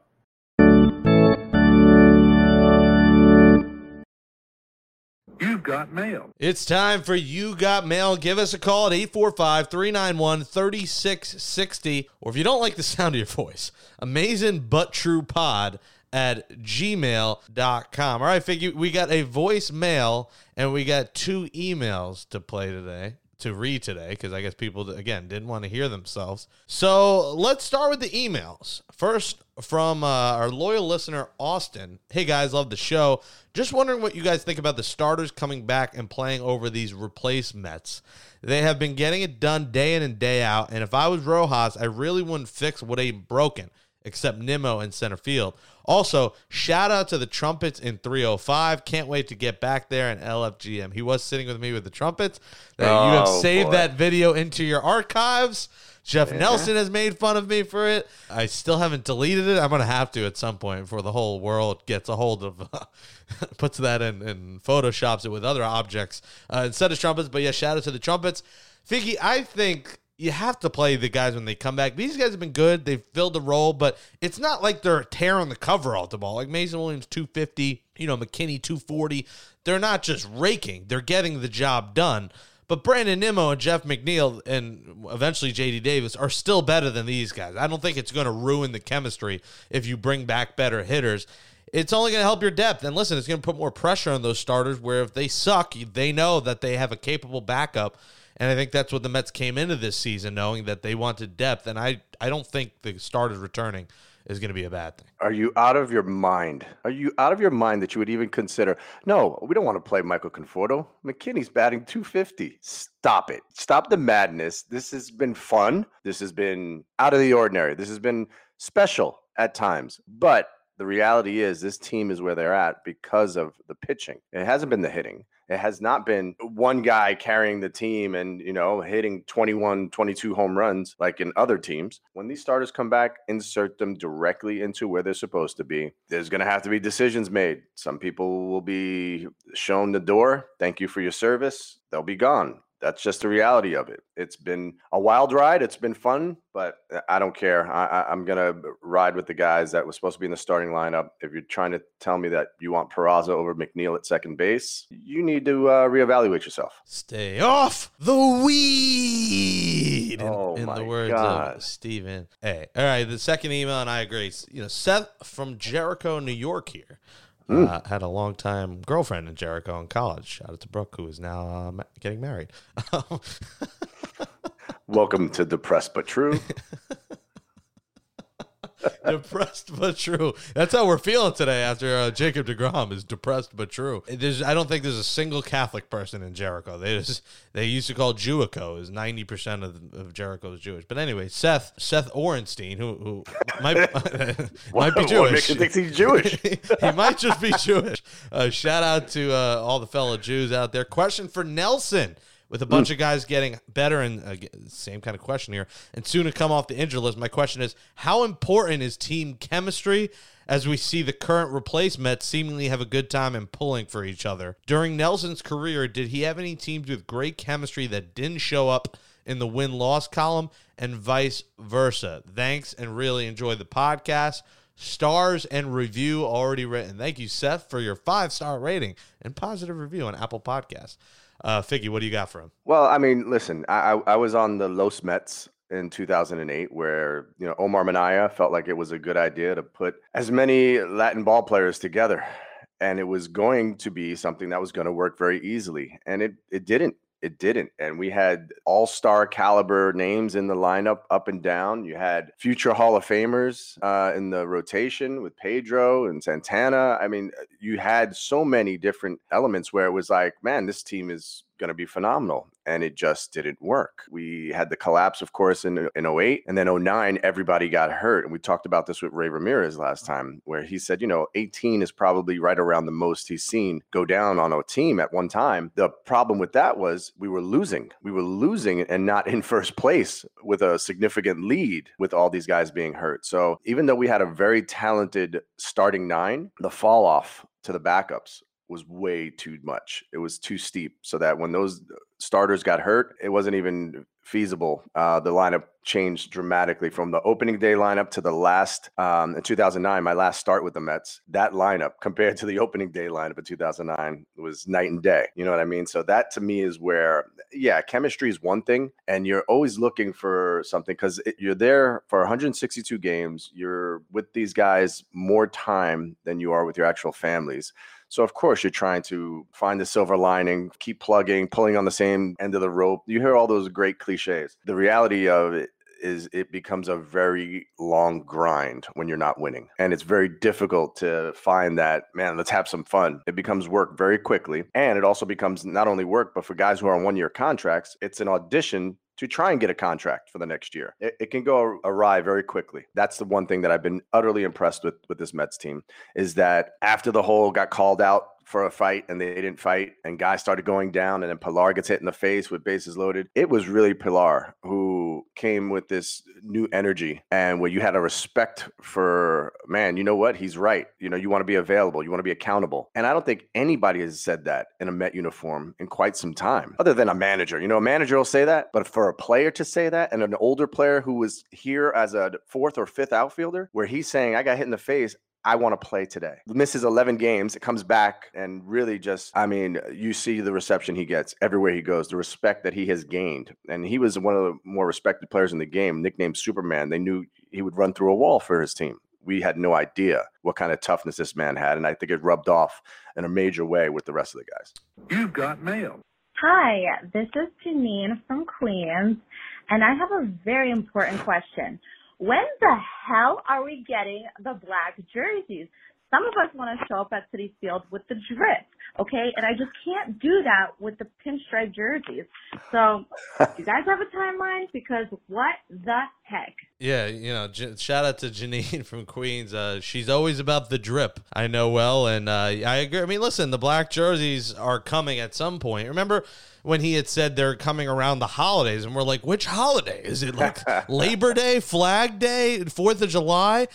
You've got mail. It's time for You Got Mail. Give us a call at 845 391 3660. Or if you don't like the sound of your voice, amazing but true pod at gmail.com. All right, figure we got a voicemail and we got two emails to play today to read today because I guess people again didn't want to hear themselves. So let's start with the emails. First, from uh, our loyal listener Austin. Hey guys, love the show. Just wondering what you guys think about the starters coming back and playing over these replaced Mets. They have been getting it done day in and day out, and if I was Rojas, I really wouldn't fix what ain't broken except Nimmo in center field. Also, shout out to the trumpets in 305. Can't wait to get back there in LFGM. He was sitting with me with the trumpets. Oh, you have oh, saved boy. that video into your archives. Jeff yeah. Nelson has made fun of me for it. I still haven't deleted it. I'm going to have to at some point before the whole world gets a hold of, uh, puts that in and photoshops it with other objects uh, instead of trumpets. But yeah, shout out to the trumpets. Figgy, I think you have to play the guys when they come back. These guys have been good. They've filled the role, but it's not like they're tearing the cover off the ball. Like Mason Williams, 250, you know, McKinney, 240. They're not just raking, they're getting the job done. But Brandon Nimmo and Jeff McNeil and eventually JD Davis are still better than these guys. I don't think it's going to ruin the chemistry if you bring back better hitters. It's only going to help your depth. And listen, it's going to put more pressure on those starters where if they suck, they know that they have a capable backup. And I think that's what the Mets came into this season knowing that they wanted depth. And I, I don't think the starters returning is going to be a bad thing. Are you out of your mind? Are you out of your mind that you would even consider? No, we don't want to play Michael Conforto. McKinney's batting 250. Stop it. Stop the madness. This has been fun. This has been out of the ordinary. This has been special at times. But the reality is, this team is where they're at because of the pitching. It hasn't been the hitting. It has not been one guy carrying the team and, you know, hitting 21, 22 home runs like in other teams. When these starters come back, insert them directly into where they're supposed to be. There's going to have to be decisions made. Some people will be shown the door. Thank you for your service. They'll be gone that's just the reality of it. It's been a wild ride. It's been fun, but uh, I don't care. I, am going to ride with the guys that was supposed to be in the starting lineup. If you're trying to tell me that you want Peraza over McNeil at second base, you need to uh, reevaluate yourself. Stay off the weed. In, oh in my the words God. of Steven. Hey, all right. The second email, and I agree. You know, Seth from Jericho, New York here. Hmm. Uh, had a long time girlfriend in Jericho in college. Shout out to Brooke, who is now uh, ma- getting married. Welcome to Depressed But True. depressed but true. That's how we're feeling today after uh, Jacob Degrom is depressed but true. There's, I don't think there's a single Catholic person in Jericho. They just they used to call Jewico is ninety percent of, of Jericho is Jewish. But anyway, Seth Seth Orenstein, who who might might be What Jewish. makes you think he's Jewish? he might just be Jewish. Uh, shout out to uh, all the fellow Jews out there. Question for Nelson. With a bunch of guys getting better, and uh, same kind of question here, and soon to come off the injury list. My question is: How important is team chemistry as we see the current replacements seemingly have a good time in pulling for each other? During Nelson's career, did he have any teams with great chemistry that didn't show up in the win loss column, and vice versa? Thanks, and really enjoy the podcast stars and review already written. Thank you, Seth, for your five star rating and positive review on Apple Podcasts. Uh, Figgy, what do you got for him? Well, I mean, listen, I, I was on the Los Mets in 2008 where, you know, Omar Minaya felt like it was a good idea to put as many Latin ball players together. And it was going to be something that was going to work very easily. And it, it didn't. It didn't. And we had all star caliber names in the lineup up and down. You had future Hall of Famers uh, in the rotation with Pedro and Santana. I mean, you had so many different elements where it was like, man, this team is going to be phenomenal. And it just didn't work. We had the collapse, of course, in, uh, in 08. And then 09, everybody got hurt. And we talked about this with Ray Ramirez last time, where he said, you know, 18 is probably right around the most he's seen go down on a team at one time. The problem with that was we were losing. We were losing and not in first place with a significant lead with all these guys being hurt. So even though we had a very talented starting nine, the fall off to the backups was way too much. It was too steep so that when those starters got hurt, it wasn't even feasible. Uh, the lineup changed dramatically from the opening day lineup to the last um, in 2009, my last start with the Mets. That lineup compared to the opening day lineup in 2009 was night and day. You know what I mean? So that to me is where, yeah, chemistry is one thing, and you're always looking for something because you're there for 162 games. You're with these guys more time than you are with your actual families. So of course you're trying to find the silver lining, keep plugging, pulling on the same end of the rope. You hear all those great cliches. The reality of it is it becomes a very long grind when you're not winning. And it's very difficult to find that, man, let's have some fun. It becomes work very quickly. And it also becomes not only work, but for guys who are on one year contracts, it's an audition to try and get a contract for the next year. It, it, can go awry very quickly. That's the one thing that I've been utterly impressed with with this Mets team is that after the whole got called out for a fight and they didn't fight, and guys started going down, and then Pillar gets hit in the face with bases loaded. It was really Pillar who came with this new energy and where you had a respect for, man, you know what? He's right. You know, you want to be available, you want to be accountable. And I don't think anybody has said that in a Met uniform in quite some time, other than a manager. You know, a manager will say that, but for a player to say that and an older player who was here as a fourth or fifth outfielder, where he's saying, I got hit in the face, I want to play today. Misses 11 games, it comes back and really just, I mean, you see the reception he gets everywhere he goes, the respect that he has gained. And he was one of the more respected players in the game, nicknamed Superman. They knew he would run through a wall for his team. We had no idea what kind of toughness this man had. And I think it rubbed off in a major way with the rest of the guys. You've got mail. Hi, this is Janine from Queens, and I have a very important question. When the hell are we getting the black jerseys? Some of us want to show up at Citi Field with the drip, okay? And I just can't do that with the pinstripe jerseys. So, do you guys have a timeline? Because what the heck? Yeah, you know, J- shout out to Janine from Queens. Uh, she's always about the drip. I know well, and uh, I agree. I mean, listen, the black jerseys are coming at some point. Remember when he had said they're coming around the holidays, and we're like, which holiday is it? Like Labor Day, Flag Day, Fourth of July?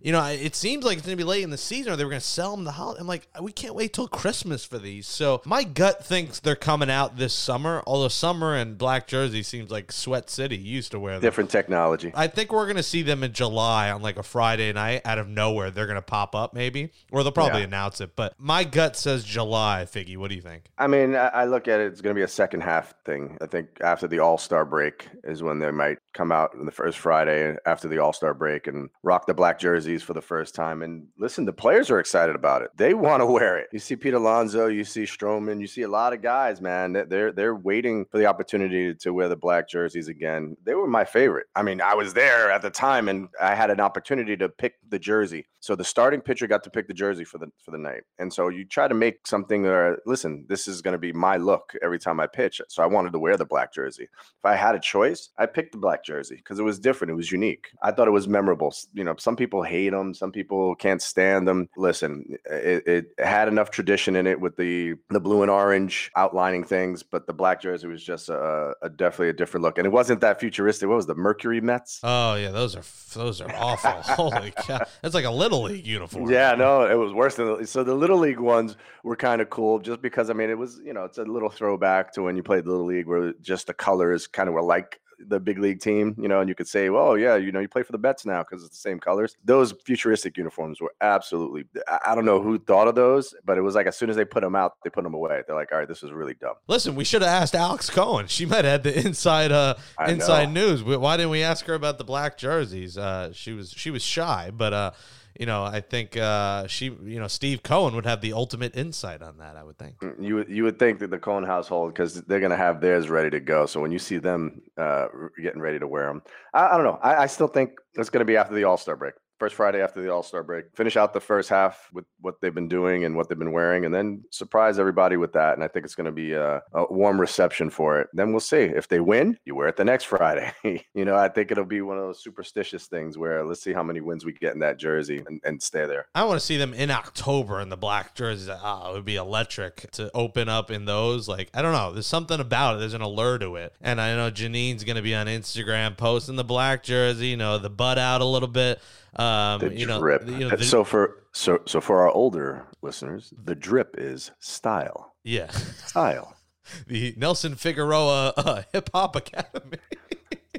You know, it seems like it's going to be late in the season, or they were going to sell them the holiday. I'm like, we can't wait till Christmas for these. So my gut thinks they're coming out this summer. Although summer and black jersey seems like Sweat City used to wear them. Different technology. I think we're gonna see them in July on like a Friday night out of nowhere. They're gonna pop up maybe, or they'll probably Yeah. announce it. But my gut says July. Figgy, what do you think? I mean, I, look at it, it's going to be a second half thing. I think after the All Star break is when they might come out on the first Friday after the All Star break and rock the black jerseys for the first time. And listen, the players are excited about it. They want to wear it. You see Pete Alonso, you see Stroman, you see a lot of guys, man. They're they're waiting for the opportunity to wear the black jerseys again. They were my favorite. I mean, I was there at the time, and I had an opportunity to pick the jersey. So the starting pitcher got to pick the jersey for the for the night. And so you try to make something where listen, this is going to be my look every time I pitch. So I wanted to wear the black jersey. If I had a choice, I picked the black jersey because it was different. It was unique. I thought it was memorable. You know, some people hate them, some people can't stand them. Listen, it, it had enough tradition in it with the the blue and orange outlining things, but the black jersey was just a, a definitely a different look. And it wasn't that futuristic. What was the Mercury Mets? Oh yeah, those are those are awful. Holy cow, that's like a little league uniform. Yeah, no, it was worse than the, so the little league ones were kind of cool just because I mean it was you know it's a little throwback to when you played little league where just the colors kind of were like the big league team, you know, and you could say, well, yeah, you know, you play for the Mets now because it's the same colors. Those futuristic uniforms were absolutely. I, don't know who thought of those, but it was like as soon as they put them out, they put them away. They're like, all right, this is really dumb. Listen, we should have asked Alex Cohen. She might have had the inside uh I inside know. news. Why didn't we ask her about the black jerseys? Uh, she was she was shy, but uh, you know, I think uh, she, you know, Steve Cohen would have the ultimate insight on that. I would think. You would you would think that the Cohen household because they're gonna have theirs ready to go. So when you see them uh, getting ready to wear them, I, I don't know. I, I still think it's gonna be after the All Star break. First Friday after the All Star break, finish out the first half with what they've been doing and what they've been wearing, and then surprise everybody with that. And I think it's going to be a, a warm reception for it. Then we'll see if they win. You wear it the next Friday. you know, I think it'll be one of those superstitious things where let's see how many wins we get in that jersey and, and stay there. I want to see them in October in the black jerseys. Oh, it would be electric to open up in those. Like, I don't know. There's something about it. There's an allure to it. And I know Janine's going to be on Instagram posting the black jersey, you know, the butt out a little bit. Um, The you know, drip. you know, the- so for so so for our older listeners, the drip is style. yeah. Style. the Nelson Figueroa uh, Hip Hop Academy.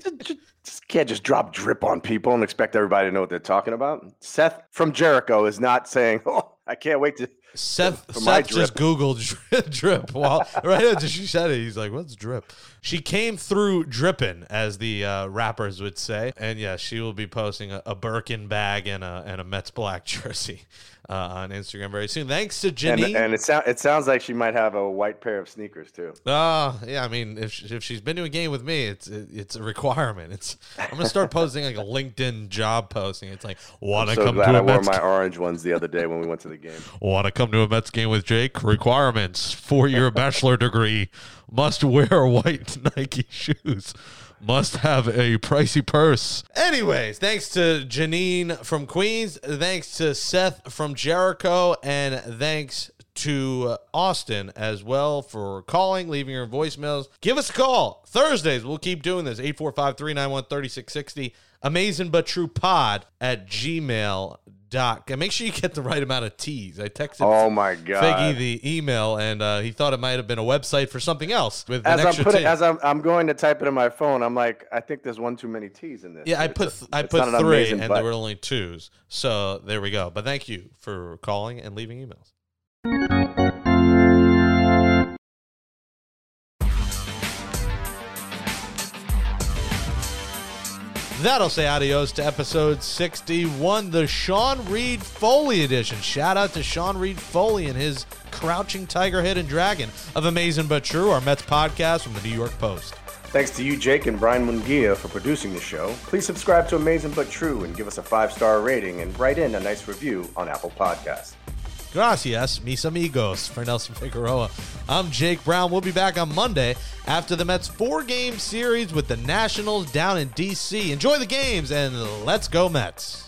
Just can't just drop drip on people and expect everybody to know what they're talking about. Seth from Jericho is not saying, "Oh, I can't wait to." Seth, Seth just Googled drip, drip while right after she said it. He's like, "What's drip?" She came through dripping, as the uh, rappers would say, and yeah, she will be posting a, a Birkin bag and a and a Mets black jersey uh, on Instagram very soon. Thanks to And, and it sounds it sounds like she might have a white pair of sneakers too. Oh, yeah. I mean, if, she- if she's been to a game with me, it's it, it's a requirement. It's I'm gonna start posting like a LinkedIn job posting. It's like want to So come glad to I a wore Mets my orange ones the other day when we went to the game. Want to come to a Mets game with Jake? Requirements: four-year bachelor degree, must wear white Nike shoes, must have a pricey purse. Anyways, thanks to Janine from Queens, thanks to Seth from Jericho, and thanks to uh, Austin as well for calling, leaving your voicemails. Give us a call. Thursdays, we'll keep doing this. 845 391 3660. Amazing but true pod at gmail.com. Make sure you get the right amount of T's. I texted Oh my god! Figgy the email, and uh, he thought it might have been a website for something else with an as I'm putting, as I'm, I'm going to type it in my phone, I'm like, I think there's one too many T's in this. yeah, I put a- I put an three, and there were only twos. So there we go. But thank you for calling and leaving emails. That'll say adios to episode 61, the Sean Reid-Foley edition. Shout out to Sean Reid-Foley and his Crouching Tiger, Hidden Dragon of Amazing But True, our Mets podcast from the New York Post. Thanks to you, Jake and Brian Munguia, for producing the show. Please subscribe to Amazing But True and give us a five star rating and write in a nice review on Apple Podcasts. Gracias, mis amigos. For Nelson Figueroa, I'm Jake Brown. We'll be back on Monday after the Mets four game series with the Nationals down in D.C. Enjoy the games and let's go, Mets.